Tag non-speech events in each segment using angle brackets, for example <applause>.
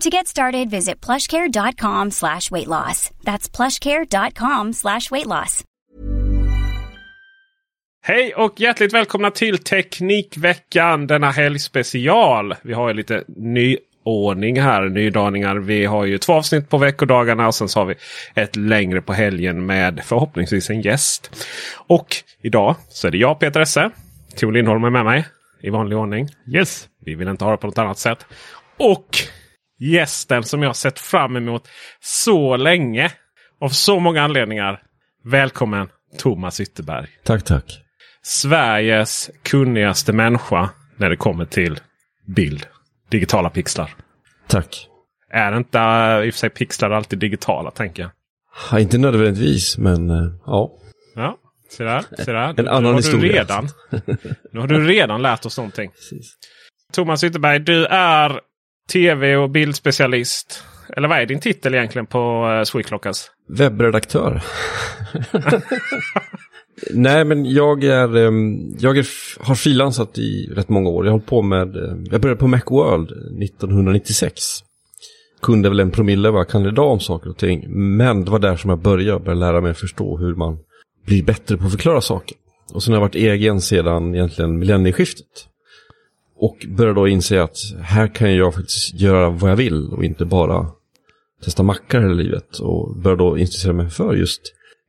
To get started, visit plushcare.com slash weight loss. That's plushcare.com slash weight loss. Hej och hjärtligt välkomna till Teknikveckan denna helgspecial. Vi har ju lite nyordning här, nydaningar. Vi har ju två avsnitt på veckodagarna och sen så har vi ett längre på helgen med förhoppningsvis en gäst. Och idag så är det jag Peter Esse. Tor Lindholm är med mig i vanlig ordning. yes. Vi vill inte ha det på något annat sätt. Och gästen som jag har sett fram emot så länge. Av så många anledningar. Välkommen Thomas Ytterberg. Tack, tack. Sveriges kunnigaste människa när det kommer till bild. Digitala pixlar. Tack. Är inte i och för sig pixlar alltid digitala tänker jag. Ja, inte nödvändigtvis, men eh, ja. Ja, se där. Se där. En annan nu har historia. Du redan, nu har du redan lärt oss någonting. <laughs> Precis. Thomas Ytterberg, du är tv och bildspecialist. Eller vad är din titel egentligen på uh, Webbredaktör. <laughs> Nej, men jag är, ehm, jag är, har frilansat i rätt många år. Jag har på med, eh, jag började på Macworld 1996. Kunde väl en promille vad jag kan idag om saker och ting. Men det var där som jag började, började lära mig förstå hur man blir bättre på att förklara saker. Och sen har jag varit egen sedan egentligen millennieskiftet. Och började då inse att här kan jag faktiskt göra vad jag vill och inte bara testa mackar hela livet. Och började då intressera mig för just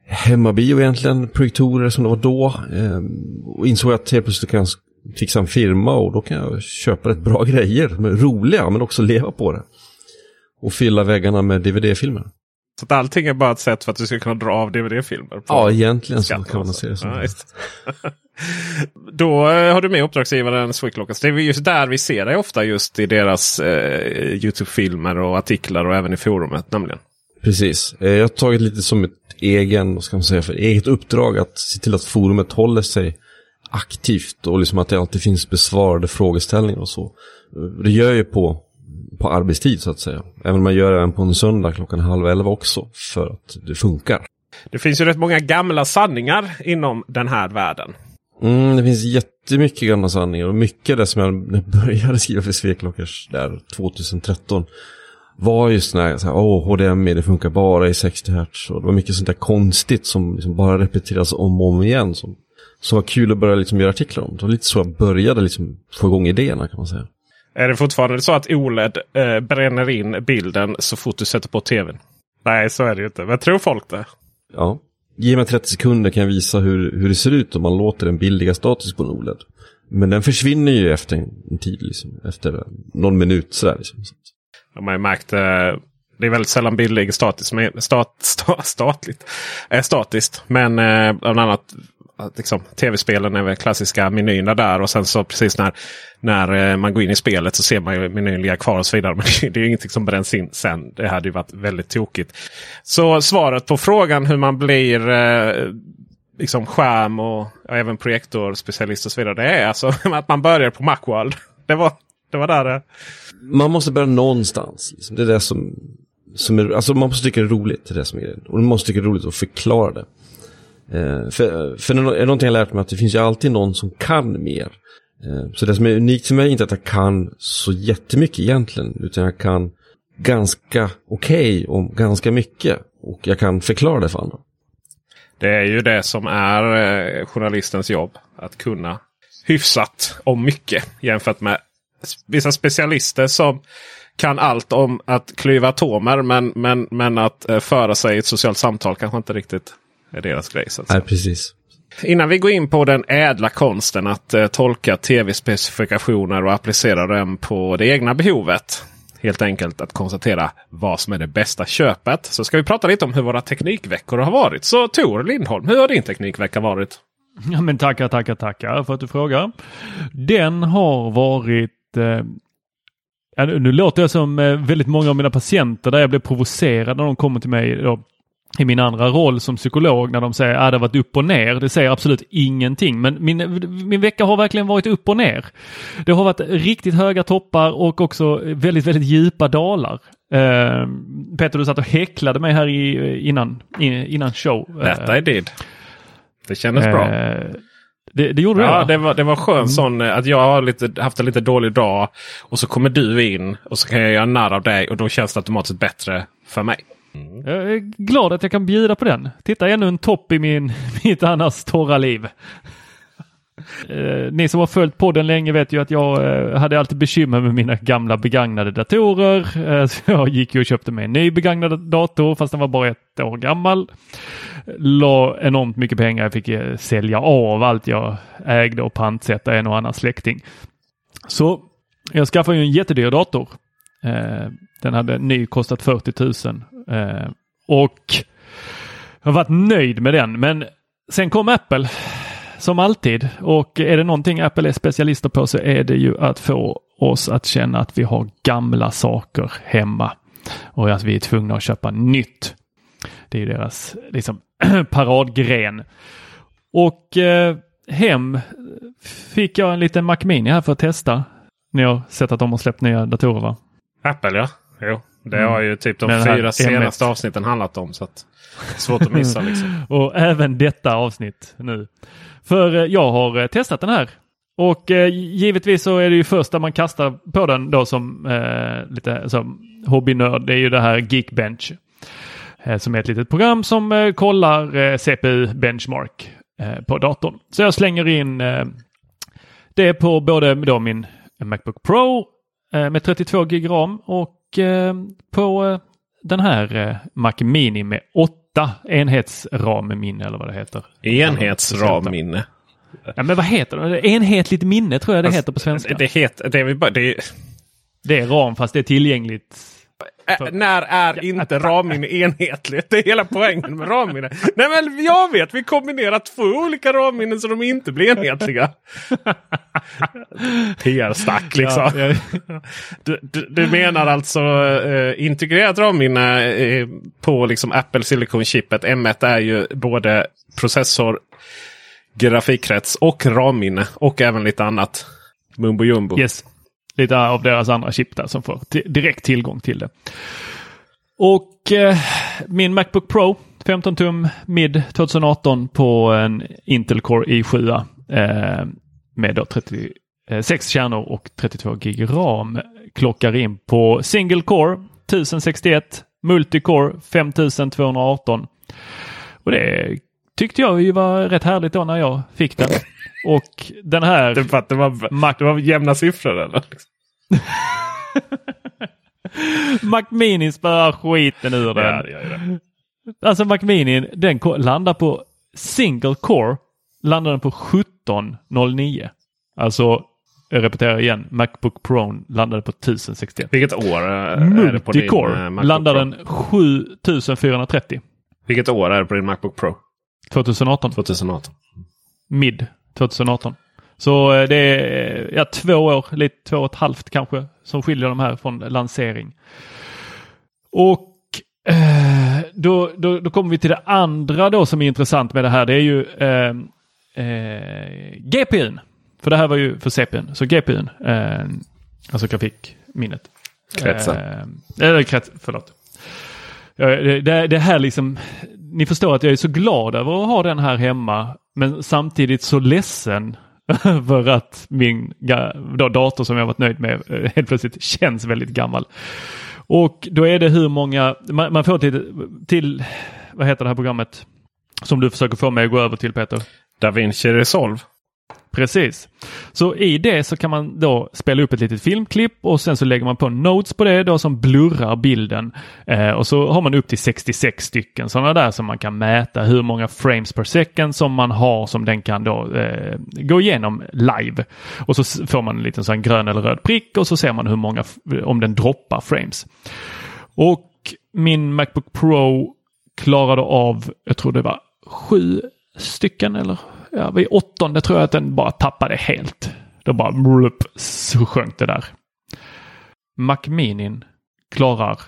hemmabio egentligen, projektorer som det var då. Ehm, och insåg att helt plötsligt kan jag fixa en firma och då kan jag köpa rätt bra <laughs> grejer. Men roliga, men också leva på det. Och fylla väggarna med DVD-filmer. Så att allting är bara ett sätt för att du ska kunna dra av DVD-filmer? Ja, egentligen så kan man se det som. Ja. <laughs> Då eh, har du med uppdragsgivaren Sweeklockas. Det är ju just där vi ser dig ofta just i deras eh, Youtube-filmer och artiklar och även i forumet nämligen. Precis. Eh, Jag har tagit lite som ett egen, vad ska man säga, för eget uppdrag att se till att forumet håller sig aktivt och liksom att det alltid finns besvarade frågeställningar och så. Eh, Det gör jag ju på, på arbetstid så att säga. Även om man gör det även på en söndag klockan halv elva också för att det funkar. Det finns ju rätt många gamla sanningar inom den här världen. Mm, det finns jättemycket gamla sanningar och mycket av det som jag när jag började skriva för Sveklockers där 2013 var just här, så här åh, HDMI det funkar bara i 60 Hz och det var mycket sånt där konstigt som liksom bara repeteras om och om igen som, som var kul att börja liksom göra artiklar om. Det var lite så jag började liksom få igång idéerna kan man säga. Är det fortfarande så att OLED eh, bränner in bilden så fort du sätter på tvn? Nej, så är det ju inte. Men tror folk det? Ja. Ge mig 30 sekunder kan jag visa hur, hur det ser ut om man låter den billiga statisk på en OLED. Men den försvinner ju efter en, tid, liksom, efter någon minut sådär. Liksom. De har ju märkt eh, det är väldigt sällan billig statiskt, men, stat, sta, statligt, eh, statiskt. Men eh, bland annat liksom, tv-spelen är väl klassiska menyerna där. Och sen så precis när, när eh, man går in i spelet så ser man ju menyn ligga kvar och så vidare. <laughs> Men det är ju ingenting som bränns in sen. Det hade ju varit väldigt tokigt. Så svaret på frågan hur man blir eh, liksom skärm och och även projektorspecialist och så vidare. Det är alltså <laughs> att man börjar på Macworld. <laughs> Det var, det var där det... Man måste börja någonstans. Liksom. Det är det som, som är, alltså man måste tycka det är roligt. Det är det som är grejen. Och man måste tycka det är roligt att förklara det. Eh, för, för är någonting jag lärt mig att det finns ju alltid någon som kan mer. Eh, så det som är unikt för mig är inte att jag kan så jättemycket egentligen, utan jag kan ganska okej okay om ganska mycket. Och jag kan förklara det för andra. Det är ju det som är eh, journalistens jobb. Att kunna hyfsat om mycket jämfört med vissa specialister som kan allt om att klyva atomer. Men, men, men att föra sig i ett socialt samtal kanske inte riktigt är deras grej. Så att Nej, precis. Innan vi går in på den ädla konsten att eh, tolka tv-specifikationer och applicera dem på det egna behovet. Helt enkelt att konstatera vad som är det bästa köpet. Så ska vi prata lite om hur våra teknikveckor har varit. Så Tor Lindholm, hur har din teknikvecka varit? Ja, men tackar, tackar, tackar för att du frågar. Den har varit eh, Ja, nu låter jag som eh, väldigt många av mina patienter där jag blir provocerad när de kommer till mig då, i min andra roll som psykolog när de säger att det har varit upp och ner. Det säger absolut ingenting. Men min, min vecka har verkligen varit upp och ner. Det har varit riktigt höga toppar och också väldigt, väldigt djupa dalar. Uh, Peter, du satt och häcklade mig här i, innan, innan show. Detta är did. Det kändes uh, bra. Det, det gjorde ja, det? det var, det var skönt mm. sån eh, att jag har lite, haft en lite dålig dag. Och så kommer du in och så kan jag göra narr av dig och då känns det automatiskt bättre för mig. Mm. Jag är glad att jag kan bjuda på den. Titta ännu en topp i min, <laughs> mitt annars torra liv. <laughs> Eh, ni som har följt podden länge vet ju att jag eh, hade alltid bekymmer med mina gamla begagnade datorer. Eh, <laughs> så jag gick ju och köpte mig en ny begagnad dator fast den var bara ett år gammal. La enormt mycket pengar. Jag fick eh, sälja av allt jag ägde och pantsätta en och annan släkting. Så jag skaffade ju en jättedyr dator. Eh, den hade ny kostat 40 000 eh, och jag har varit nöjd med den. Men sen kom Apple som alltid. Och är det någonting Apple är specialister på så är det ju att få oss att känna att vi har gamla saker hemma och att vi är tvungna att köpa nytt. Det är ju deras liksom, <clears throat> paradgren. Och eh, hem fick jag en liten Mac Mini här för att testa. Ni har sett att de har släppt nya datorer va? Apple ja. Jo, det har ju typ de fyra senaste avsnitten handlat om. så att Svårt att missa <laughs> liksom. och även detta avsnitt nu. För eh, jag har eh, testat den här. Och eh, givetvis så är det ju första man kastar på den då som eh, lite som hobbynörd. Det är ju det här Geekbench. Eh, som är ett litet program som eh, kollar CPU benchmark på datorn. Så jag slänger in det på både då min Macbook Pro med 32 GB ram och på den här Mac Mini med 8 enhetsramminne eller vad det heter. Enhetsramminne. Ja, men vad heter det? Enhetligt minne tror jag det heter på svenska. Det, heter, det, är, det, det är ram fast det är tillgängligt Ä, när är inte ramminne enhetligt? Det är hela poängen med ramminne. Nej men jag vet, vi kombinerar två olika ramminnen så de inte blir enhetliga. <laughs> <laughs> PR-snack liksom. Ja, ja. Du, du, du, menar alltså uh, integrerat ramminne uh, på liksom Apple Silicon-chippet. M1 är ju både processor, grafikkrets och ramminne och även lite annat. Mumbo jumbo. Yes lite av deras andra chip där som får direkt tillgång till det. Och eh, min Macbook Pro 15 tum mid 2018 på en Intel Core i7 eh, med då 36 eh, kärnor och 32 gig ram klockar in på Single Core 1061 Multicore 5218. Och det tyckte jag ju var rätt härligt då när jag fick den. <laughs> Och den här... Det var, det var, Mac... det var jämna siffror eller? <laughs> Macmini spöar skiten ur den. Ja, ja, ja. Alltså Macmini, den landar på single core. Landar den på 1709. Alltså, jag repeterar igen. Macbook Pro landade på 1061. Vilket år är det på din Multicore Macbook landar den 7430. Vilket år är det på din Macbook Pro? 2018. 2018. Mid 2018. Så eh, det är ja, två år, lite två och ett halvt kanske, som skiljer de här från lansering. Och eh, då, då, då kommer vi till det andra då som är intressant med det här. Det är ju eh, eh, GPUn. För det här var ju för CPUn. Så GPUn, eh, alltså grafikminnet. Kretsar. Eh, eller krets, förlåt. Det, det här liksom ni förstår att jag är så glad över att ha den här hemma men samtidigt så ledsen <laughs> över att min då, dator som jag varit nöjd med eh, helt plötsligt känns väldigt gammal. Och då är det hur många, man, man får till, till, vad heter det här programmet som du försöker få mig att gå över till Peter? Da Vinci Resolve. Precis. Så i det så kan man då spela upp ett litet filmklipp och sen så lägger man på notes på det då som blurrar bilden. Eh, och så har man upp till 66 stycken sådana där som man kan mäta hur många frames per second som man har som den kan då eh, gå igenom live. Och så får man en liten sån grön eller röd prick och så ser man hur många, om den droppar frames. Och min Macbook Pro klarade av, jag tror det var sju stycken eller ja, vid åttonde tror jag att den bara tappade helt. Då bara blup, så sjönk det där. Mac Minin klarar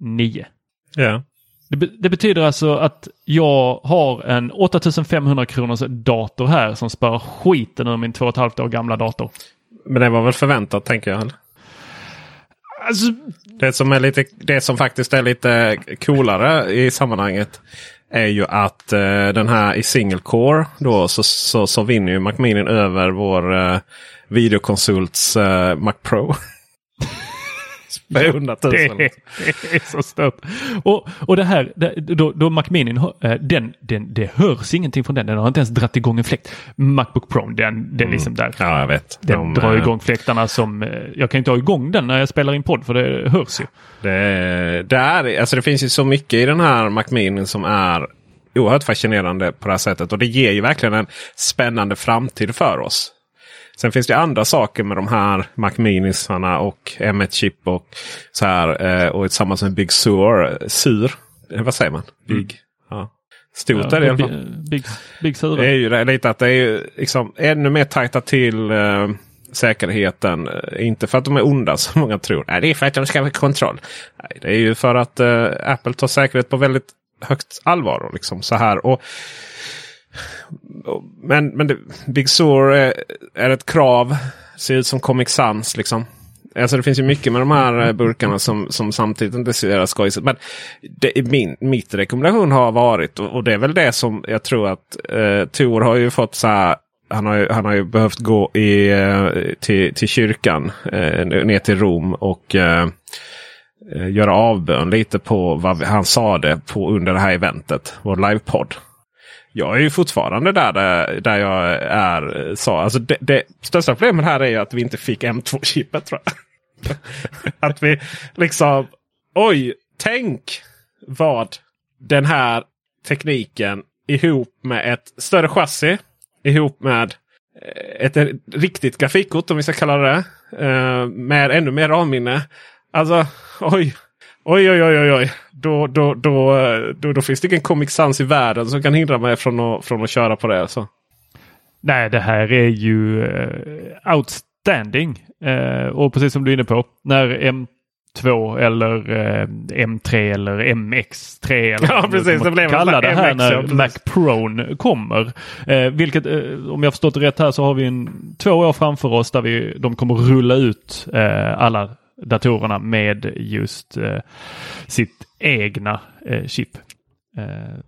nio. Ja. Det, det betyder alltså att jag har en 8500 kronors dator här som spör skiten ur min två och ett halvt år gamla dator. Men det var väl förväntat tänker jag. eller? Alltså, Det som, är lite, det som faktiskt är lite coolare i sammanhanget är ju att eh, den här i single core då så, så, så vinner ju Macminin över vår eh, videokonsults eh, Mac Pro. <laughs> 100 000. Det är så stört. Och, och det här, då, då Mac Mini, eh, den, den, det hörs ingenting från den. Den har inte ens dratt igång en fläkt. Macbook Pro, den, den liksom där. Ja, jag vet. Den De, drar eh, igång fläktarna som... eh, Jag kan inte ha igång den när jag spelar in podd för det hörs ju. Det, det, är, alltså det finns ju så mycket i den här Mac Mini som är oerhört fascinerande på det här sättet. Och det ger ju verkligen en spännande framtid för oss. Sen finns det andra saker med de här Mac Minisarna och M1-chip och så här. eh, Och tillsammans med Big Sur. Sur? Eh, Vad säger man? Big? Ja. Stort är det i alla fall. Big, big, big Det är ju lite att det är ju liksom ännu mer tajtat till eh, säkerheten. Eh, Inte för att de är onda <laughs> som många tror. Nej, det är för att de ska ha kontroll. Nej, det är ju för att eh, Apple tar säkerhet på väldigt högt allvar. Och liksom så här. Och, men men det, Big Sur är, är ett krav. Ser ut som Comic Sans liksom. Alltså det finns ju mycket med de här eh, burkarna som, som samtidigt inte ser skojsigt. Men det, min, mitt rekommendation har varit, och, och det är väl det som jag tror att eh, Tor har ju fått så här. Han har, ju, han har ju behövt gå i, eh, till, till kyrkan eh, ner till Rom och eh, eh, göra avbön lite på vad han sa det på under det här eventet. Vår livepodd. Jag är ju fortfarande där, där, jag är. Så, alltså det, det största problemet här är ju att vi inte fick M2-chippet tror jag. <laughs> att vi liksom, oj, tänk vad den här tekniken ihop med ett större chassi. Ihop med ett, ett riktigt grafikkort om vi ska kalla det. Eh, med ännu mer RAM-minne. Alltså, oj. Oj, oj, oj, oj, oj. Då, då, då, eh, då, då finns det ingen Comic Sans i världen som kan hindra mig från att, från att köra på det. Så. Nej, det här är ju eh, outstanding. Eh, och precis som du är inne på, när M2 eller eh, M3 eller MX3 eller Ja, precis. Det blev kalla det här MX, ja, när precis. Mac Pro kommer. Vilket, om jag förstått det rätt här så har vi en, två år framför oss där vi, de kommer rulla ut alla datorerna med just eh, sitt egna eh, chip. Eh,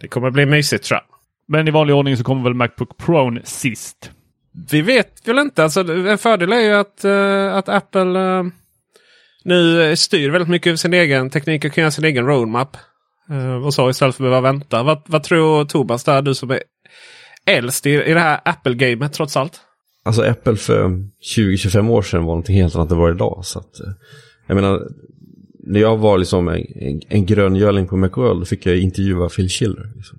Det kommer bli mysigt tror jag. men i vanlig ordning så kommer väl Macbook Pro sist. Vi vet väl inte. Alltså, en fördel är ju att, eh, att Apple eh, nu styr väldigt mycket över sin egen teknik och kan göra sin egen roadmap. Eh, och så istället för att behöva vänta. Vad, vad tror Tobias där? Du som är äldst i, i det här Apple-gamet trots allt. Alltså Apple för 20-25 år sedan var någonting helt annat än vad det är idag. Så att, eh, jag menar, när jag var liksom en, en, en gröngöling på Macworld då fick jag intervjua Phil Schiller. Liksom.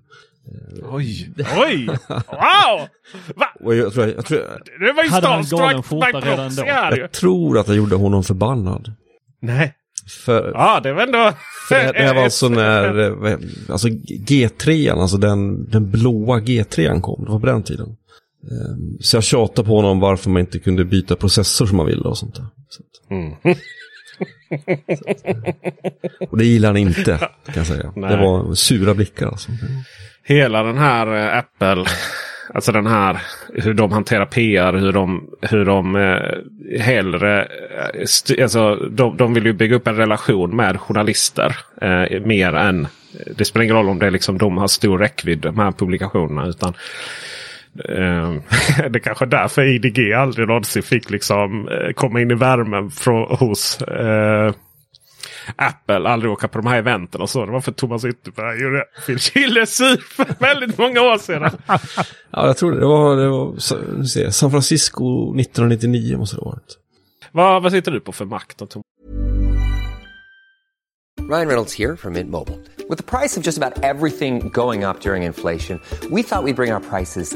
Oj! <laughs> Oj! Wow! Va? Och jag, tror, jag, tror, Det var ju starstruck by jag tror att jag gjorde honom förbannad. Nej. För, Ja, det var ändå... för det, var alltså när <laughs> eh, alltså G3, alltså den, den blåa G3 kom. Det var på den tiden. Ehm, Så jag tjatade på honom varför man inte kunde byta processor som man ville och sånt där. Mm. <laughs> och det gillar han inte, kan jag säga. Nej. Det var sura blickar alltså. Hela den här eh, Apple Alltså den här hur de hanterar PR. Hur de, hur de eh, hellre... eh, Alltså, de, de vill ju bygga upp en relation med journalister. Eh, mer än... Det spelar ingen roll om det liksom de har stor räckvidd de här publikationerna. Utan <laughs> det är kanske är därför IDG aldrig någonsin fick liksom eh, komma in i värmen från, hos eh, Apple. Aldrig åka på de här eventen och så. Det var för Thomas Ytterberg gjorde Phil Schiller för <laughs> väldigt många år sedan. Ja, jag tror det. Det var, det var jag, San Francisco 1999 måste det ha varit. vad, vad sitter du på för makt då, Thomas? Ryan Reynolds here from Mint Mobile. With the price of just about everything going up during inflation, we thought we'd bring our prices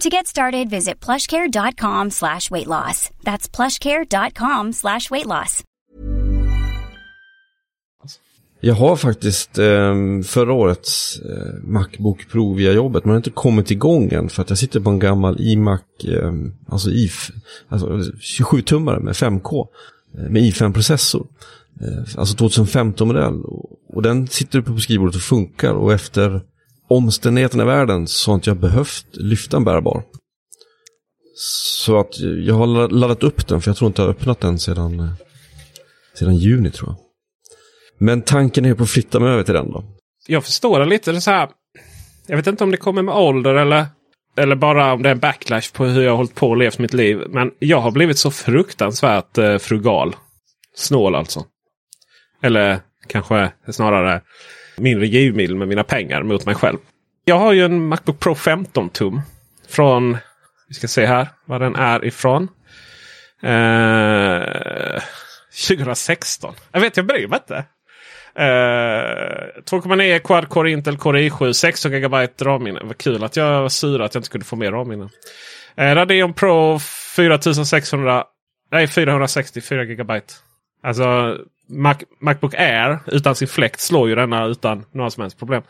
To get started, visit plushcare.com slash weight loss. That's plushcare.com slash weight loss. Jag har faktiskt eh, förra årets eh, Macbook Pro via jobbet, men har inte kommit igång än för att jag sitter på en gammal iMac, ehm, alltså alltså eh, eh, alltså, i, alltså 27-tummare med 5K, med i5-processor. Eh, alltså 2015-modell. Och, och den sitter uppe på skrivbordet och funkar och efter omständigheterna i världen så har inte jag behövt lyfta en bärbar. Så att jag har laddat upp den, för jag tror inte jag har öppnat den sedan, eh, sedan juni tror jag. Men tanken är på att flytta mig över till den då. Jag förstår det lite. Det så här, jag vet inte om det kommer med ålder eller, eller bara om det är en backlash på hur jag har hållit på och levt mitt liv. Men jag har blivit så fruktansvärt eh, frugal. Snål alltså. Eller kanske snarare mindre givmild med mina pengar mot mig själv. Jag har ju en Macbook Pro 15 tum. Från, vi ska se här vad den är ifrån. Eh, 2016. Jag vet, jag bryr mig inte. Eh, uh, 2,9 quad core Intel Core i7 16 GB RAM-minne. Vad kul att jag var sur att jag inte kunde få mer RAM-minne. Uh, eh, Radeon Pro 4600. Nej 464 GB. Alltså Mac, Macbook Air utan sin fläkt slår ju denna utan några som helst problem.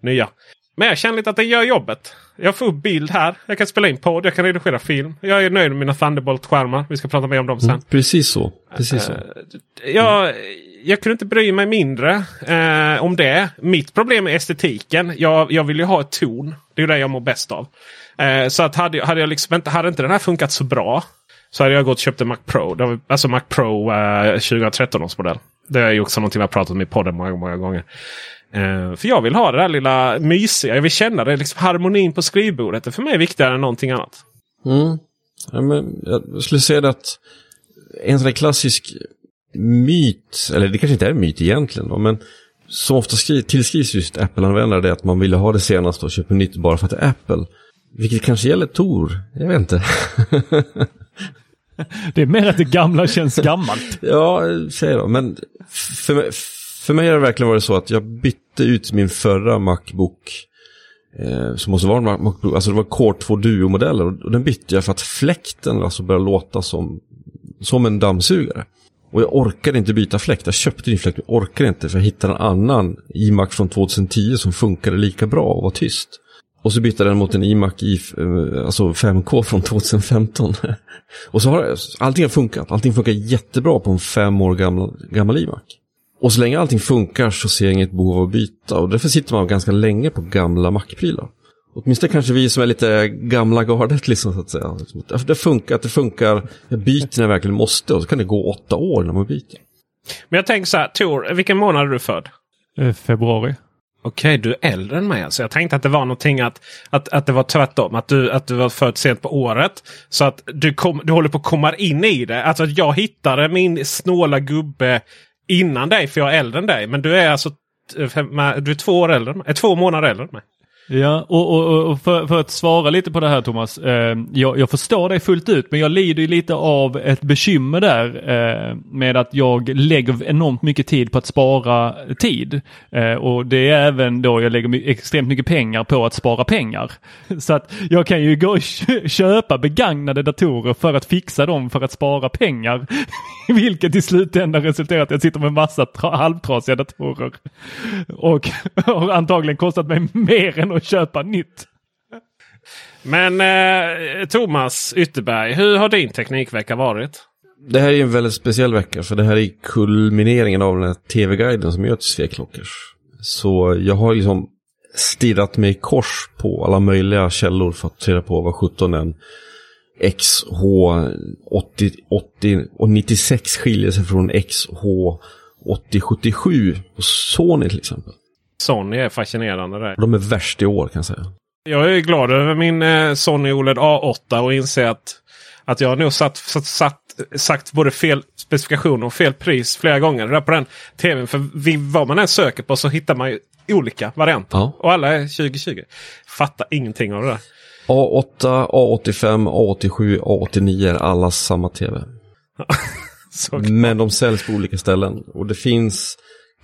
Nya. Men jag känner lite att den gör jobbet. Jag får upp bild här. Jag kan spela in podd. Jag kan redigera film. Jag är nöjd med mina Thunderbolt-skärmar. Vi ska prata mer om dem sen. Mm, precis så. Precis så. Eh, jag, jag kunde inte bry mig mindre eh, om det. Mitt problem är estetiken. Jag, jag vill ju ha ett ton. Det är det jag mår bäst av. Eh, så att hade, hade, jag liksom inte, hade inte den här funkat så bra så hade jag gått och köpt en Mac Pro. Alltså Mac Pro eh, 2013 års modell. Det är ju också någonting vi har pratat om i podden många, många gånger. Eh, för jag vill ha det där lilla mysiga. Jag vill känna det. Liksom harmonin på skrivbordet. Det är för mig viktigare än någonting annat. Mm. Ja, men jag skulle säga att en sån där klassisk myt, eller det kanske inte är en myt egentligen då, men som ofta tillskrivs just Apple-användare det är att man ville ha det senaste och köpa nytt bara för att det är Apple. Vilket kanske gäller Tor, jag vet inte. <laughs> Det är mer att det gamla känns gammalt. <laughs> ja, säg då, men för mig, för mig har det verkligen varit så att jag bytte ut min förra Macbook eh, som måste vara en Macbook, alltså det var Core 2 Duo-modeller och den bytte jag för att fläkten alltså började låta som, som en dammsugare. Och jag orkade inte byta fläkt, jag köpte din fläkt, men orkade inte för jag hittade en annan iMac från 2010 som funkade lika bra och var tyst. Och så bytte den mot en iMac i, eh, alltså 5K från 2015. <laughs> och så har allting har funkat, allting funkar jättebra på en fem år gammal, gammal iMac. Och så länge allting funkar så ser jag inget behov av att byta. Och därför sitter man ganska länge på gamla Mac-prylar. Åtminstone kanske vi som är lite gamla gardet liksom så att säga. Det funkar, det funkar, jag byter när jag verkligen måste och så kan det gå åtta år när man byter. Men jag tänker så här, Tor, vilken månad är du född? Eh, Februari. Okej, du är äldre än mig. Alltså. Jag tänkte att det var någonting att, att, att det var tvärtom. Att du, att du var född sent på året. Så att du, kom, du håller på att komma in i det. Alltså att jag hittade min snåla gubbe innan dig för jag är äldre än dig. Men du är alltså du är två, år äldre, äh, två månader äldre än mig. Ja, och, och, och för, för, att svara lite på det här Thomas. Eh, jag, jag, förstår dig fullt ut, men jag lider ju lite av ett bekymmer där eh, med att jag lägger enormt mycket tid på att spara tid. Eh, och det är även då jag lägger extremt mycket pengar på att spara pengar. <laughs> Så att jag kan ju gå och köpa begagnade datorer för att fixa dem för att spara pengar. <laughs> Vilket i slutändan resulterar i att jag sitter med massa halvtrasiga datorer. Och <laughs> har antagligen kostat mig mer än att köpa nytt. Men eh, Thomas Ytterberg, hur har din teknikvecka varit? Det här är en väldigt speciell vecka för det här är kulmineringen av den här tv-guiden som gör till Sveklockers. Så jag har liksom stirrat mig i kors på alla möjliga källor för att ta på vad 17 en XH 80, 80 och 96 skiljer sig från XH 8077 och Sony till exempel. Sony är fascinerande där. De är värst i år kan jag säga. Jag är glad över min eh, Sony OLED A8 och inser att, att jag har nog satt, satt, satt, sagt både fel specifikation och fel pris flera gånger där på den tvn. För vi, vad man än söker på så hittar man ju olika varianter. Ja. Och alla är 2020. Fattar ingenting av det där. A8, A85, A87, A89 är alla samma tv. <laughs> Men de säljs på olika ställen. Och det finns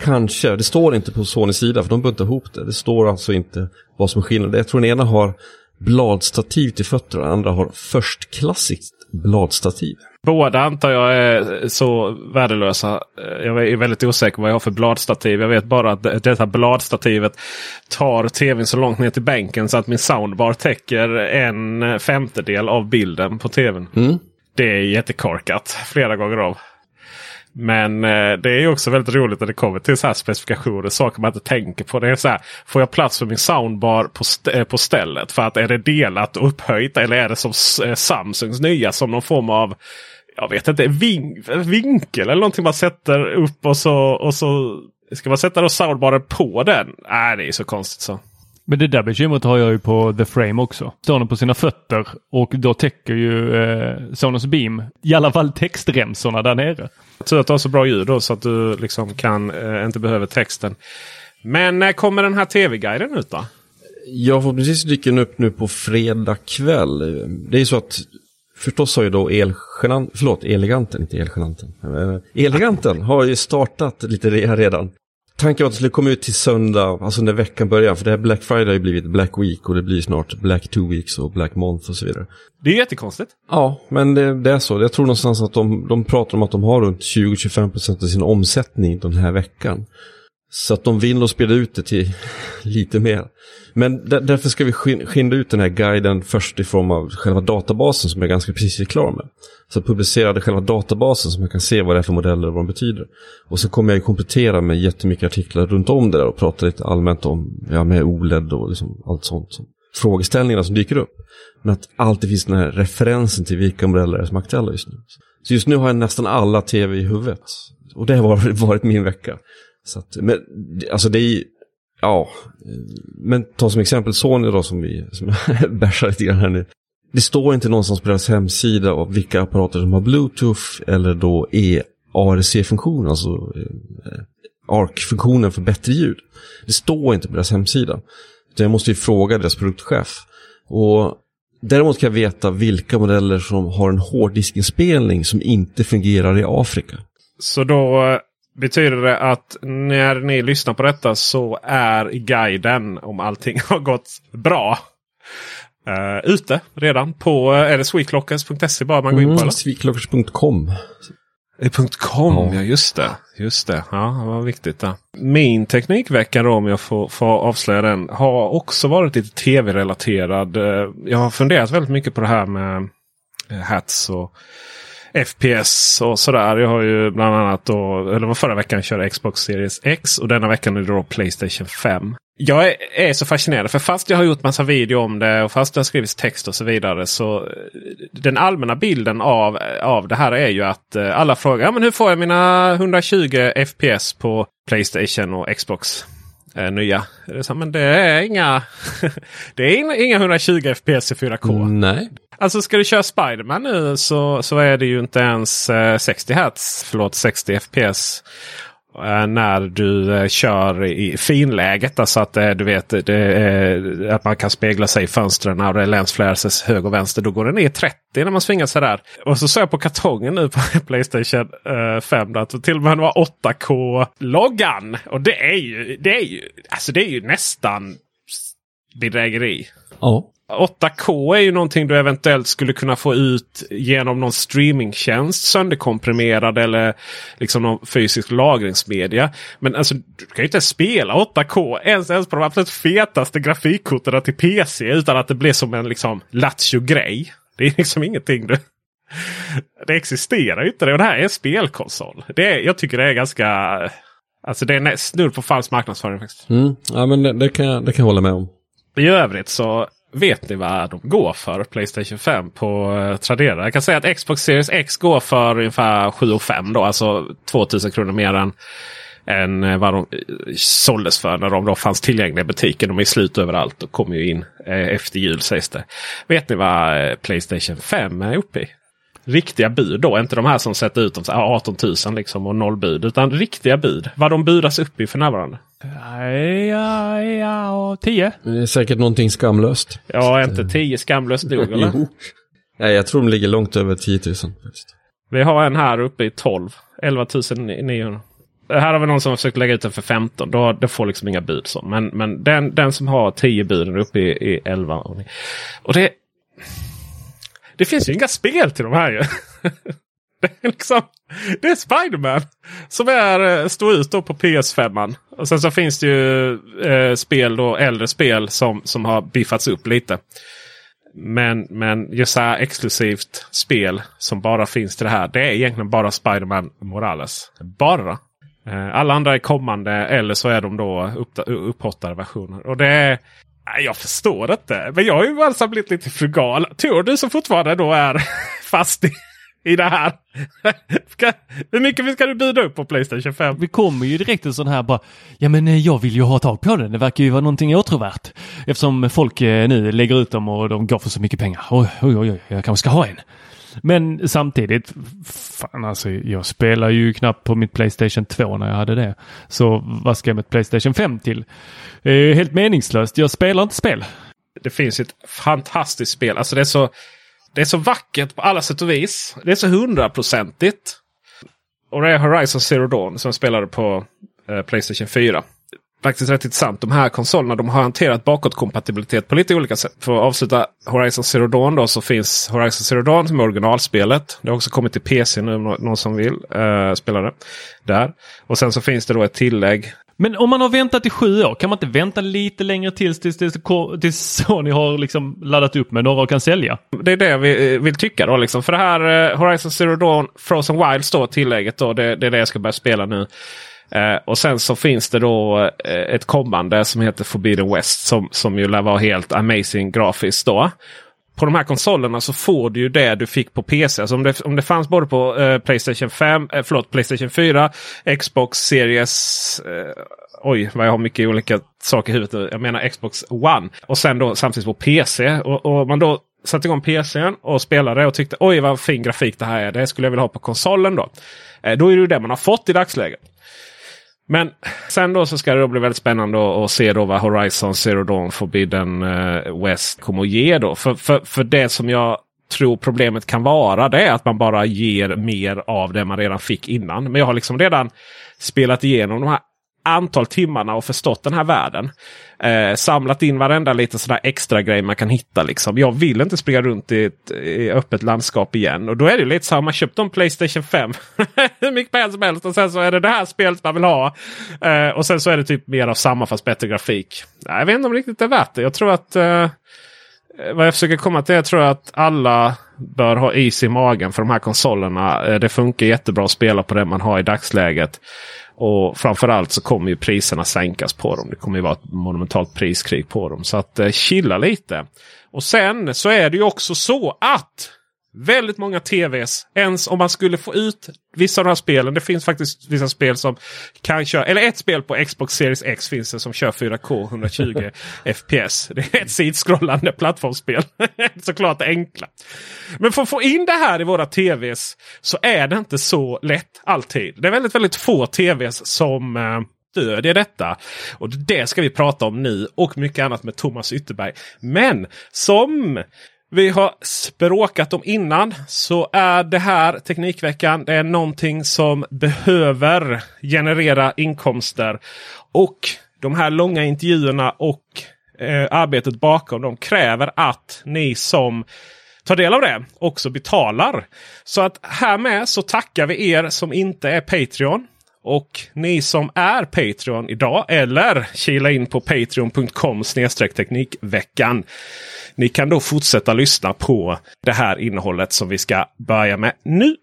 Kanske, det står inte på Sonys sida för de buntar ihop det. Det står alltså inte vad som är skillnaden. Jag tror den ena har bladstativ till fötter och den andra har förstklassigt bladstativ. Båda antar jag är så värdelösa. Jag är väldigt osäker vad jag har för bladstativ. Jag vet bara att detta bladstativet tar tvn så långt ner till bänken så att min soundbar täcker en femtedel av bilden på tvn. Mm. Det är jättekorkat flera gånger av. Men eh, det är också väldigt roligt när det kommer till så här specifikationer. Saker man inte tänker på. Det är så här, får jag plats för min soundbar på, st eh, på stället? För att är det delat och upphöjt eller är det som eh, Samsungs nya som någon form av jag vet inte, vin vinkel eller någonting man sätter upp och så, och så ska man sätta då soundbaren på den. Nej, det är så konstigt så. Men det där bekymret har jag ju på The Frame också. Står den på sina fötter och då täcker ju eh, Sonos Beam i alla fall textremsorna där nere. Tur att du har så bra ljud då så att du liksom kan eh, inte behöver texten. Men när kommer den här tv-guiden ut då? Ja, förhoppningsvis dyker den upp nu på fredag kväll. Det är ju så att förstås har ju då Elgenant, förlåt, Eleganten, inte Elgenanten. Eh, Eleganten har ju startat lite redan. Tanken var att det skulle komma ut till söndag, alltså när veckan börjar. För det här Black Friday har ju blivit Black Week och det blir snart Black Two Weeks och Black Month och så vidare. Det är jättekonstigt. Ja, men det, det är så. Jag tror någonstans att de, de pratar om att de har runt 20-25% av sin omsättning den här veckan. Så att de vill nog spela ut det till <laughs> lite mer. Men därför ska vi skynda ut den här guiden först i form av själva databasen som jag ganska precis är klar med. Så publicerade själva databasen så man kan se vad det är för modeller och vad de betyder. Och så kommer jag komplettera med jättemycket artiklar runt om det där och prata lite allmänt om ja, med OLED och liksom allt sånt. Som frågeställningarna som dyker upp. Men att alltid finns den här referensen till vilka modeller som är aktuella just nu. Så just nu har jag nästan alla tv i huvudet. Och det har <laughs> varit min vecka. Så att, men alltså det är ja, men ta som exempel Sony då som vi som <laughs> bärsar lite grann här nu. Det står inte någonstans på deras hemsida av vilka apparater som har Bluetooth eller då EARC-funktion, alltså eh, ARC-funktionen för bättre ljud. Det står inte på deras hemsida. Utan jag måste ju fråga deras produktchef. Och däremot kan jag veta vilka modeller som har en hårddiskinspelning som inte fungerar i Afrika. Så då eh, Betyder det att när ni lyssnar på detta så är guiden om allting <laughs> har gått bra uh, ute redan på uh, är det sweetlockers.se bara man går in på? Mm, Sweetlockers.com .com, ja. ja just det. Just det, ja var viktigt. Där. Min teknikvecka då om jag får, får avslöja den har också varit lite tv-relaterad. Eh, jag har funderat väldigt mycket på det här med hats och FPS och sådär. Jag har ju bland annat då, eller var förra veckan körde Xbox Series X och denna veckan är det då Playstation 5. Jag är, är, så fascinerad för fast jag har gjort massa video om det och fast det har skrivits text och så vidare. Så eh, den allmänna bilden av, av det här är ju att eh, alla frågar ja, men hur får jag mina 120 FPS på Playstation och Xbox eh, nya. Det är men det är inga, <laughs> det är inga 120 FPS i 4K. Nej. Alltså ska du köra Spiderman nu så, så är det ju inte ens eh, 60 Hz, förlåt 60 FPS. Eh, när du eh, kör i finläget. Alltså att du vet det är, att man kan spegla sig i fönstren och det är lensflares höger och vänster. Då går den ner i 30 när man svingar sig där. Och så såg jag på kartongen nu på <laughs> Playstation 5 att till och med var 8K-loggan. Och det är ju, det är ju, alltså det är ju nästan bedrägeri. Ja. 8K är ju någonting du eventuellt skulle kunna få ut genom någon streamingtjänst sönderkomprimerad eller liksom någon fysisk lagringsmedia. Men alltså du kan ju inte spela 8K ens, ens på de absolut fetaste grafikkorten till PC utan att det blir som en liksom lattjo-grej. Det är liksom ingenting du... Det existerar ju inte det och det här är en spelkonsol. Det är, jag tycker det är ganska... Alltså det är snudd på falsk marknadsföring. Faktiskt. Mm. Ja men det, det, kan jag, det kan jag hålla med om. I övrigt så Vet ni vad de går för? Playstation 5 på eh, Tradera. Jag kan säga att Xbox Series X går för ungefär 7 500 då. Alltså 2000 kronor mer än, än eh, vad de eh, såldes för när de då fanns tillgängliga i butiken. De är slut överallt och kommer ju in eh, efter jul sägs det. Vet ni vad Playstation 5 är uppe i? Riktiga bud då. Inte de här som sätter ut dem 18 000 liksom och noll bud. Utan riktiga bud. Vad de budas upp i för närvarande. Ja, ja, tio. Det är säkert någonting skamlöst. Ja, inte tio skamlöst nog <laughs> eller? Nej, jag tror de ligger långt över 10 000. Vi har en här uppe i 12. 11 900. Här har vi någon som har försökt lägga ut den för 15. Då, det får liksom inga bud. Så. Men, men den, den som har 10 bud är uppe i, i 11. Och det, det finns ju inga spel till de här ju. <laughs> Det är, liksom, det är Spiderman som är, eh, står ut då på PS5. Och sen så finns det ju eh, spel då, äldre spel som, som har biffats upp lite. Men, men just så här exklusivt spel som bara finns till det här. Det är egentligen bara Spiderman Morales. Bara. Eh, alla andra är kommande eller så är de då upp, upphottade versioner. Och det är... Jag förstår inte. Men jag har ju alltså blivit lite frugal. Tur du som fortfarande då är <laughs> fast i i det här. <laughs> Hur mycket ska du bjuda upp på Playstation 5? Vi kommer ju direkt en sån här bara, ja men eh, jag vill ju ha tag på den. Det verkar ju vara någonting åtråvärt. Eftersom folk eh, nu lägger ut dem och de går för så mycket pengar. Oj, oj, oj, jag kanske ska ha en. Men samtidigt, fan alltså jag spelar ju knappt på mitt Playstation 2 när jag hade det. Så vad ska jag med ett Playstation 5 till? Eh, helt meningslöst. Jag spelar inte spel. Det finns ett fantastiskt spel. Alltså det är så det är så vackert på alla sätt och vis. Det är så hundraprocentigt. Och det är Horizon Zero Dawn som jag spelade på eh, Playstation 4. Faktiskt rätt intressant. De här konsolerna de har hanterat bakåtkompatibilitet på lite olika sätt. För att avsluta Horizon Zero Dawn då så finns Horizon Zero Dawn som är originalspelet. Det har också kommit till PC nu om någon som vill uh, spela det. Där. Och sen så finns det då ett tillägg men om man har väntat i sju år, kan man inte vänta lite längre tills, tills, tills, tills Sony har liksom laddat upp med några och kan sälja? Det är det vi vill tycka då. Liksom. För det här eh, Horizon Zero Dawn Frozen Wilds då, tillägget då, det, det är det jag ska börja spela nu. Eh, och sen så finns det då eh, ett kommande som heter Forbidden West som, som ju lär vara helt amazing grafiskt då på de här konsolerna så får du ju det du fick på PC. Alltså om, det, om det fanns både på eh, Playstation 5, eh, förlåt, Playstation 4, Xbox Series. Eh, oj, vad jag har mycket olika saker i huvudet nu. Jag menar Xbox One. Och sen då samtidigt på PC. Och, och man då satte igång PCn och spelade och tyckte oj vad fin grafik det här är. Det skulle jag vilja ha på konsolen då. Eh, då är det ju det man har fått i dagsläget. Men sen då så ska det då bli väldigt spännande att se då vad Horizon Zero Dawn Forbidden eh, West kommer att ge då. För, för, för det som jag tror problemet kan vara det är att man bara ger mer av det man redan fick innan. Men jag har liksom redan spelat igenom de här antal timmarna och förstått den här världen. Eh, samlat in varenda liten sån extra grej man kan hitta. Liksom. Jag vill inte springa runt i ett i öppet landskap igen. Och då är det lite så här, man köpt en Playstation 5. <laughs> Hur mycket pengar som helst. Och sen så är det det här spelet man vill ha. Eh, och sen så är det typ mer av samma fast bättre grafik. Jag vet inte om det riktigt är värt det. Jag tror att eh, vad jag försöker komma till jag tror att alla bör ha is i magen för de här konsolerna. Eh, det funkar jättebra att spela på det man har i dagsläget. Och framförallt så kommer ju priserna sänkas på dem. Det kommer ju vara ett monumentalt priskrig på dem. Så att eh, chilla lite. Och sen så är det ju också så att Väldigt många tvs. Ens om man skulle få ut vissa av de här spelen. Det finns faktiskt vissa spel som kan köra. Eller ett spel på Xbox Series X finns det som kör 4K 120 FPS. Det är ett sidskrollande plattformsspel. <laughs> Såklart det enkla. Men för att få in det här i våra tvs så är det inte så lätt alltid. Det är väldigt, väldigt få tvs som eh, stödjer detta. Och det ska vi prata om nu och mycket annat med Thomas Ytterberg. Men som vi har språkat om innan så är det här Teknikveckan. Det är någonting som behöver generera inkomster. Och de här långa intervjuerna och eh, arbetet bakom dem kräver att ni som tar del av det också betalar. Så att härmed så tackar vi er som inte är Patreon. Och ni som är Patreon idag eller kila in på patreon.com teknikveckan. Ni kan då fortsätta lyssna på det här innehållet som vi ska börja med nu.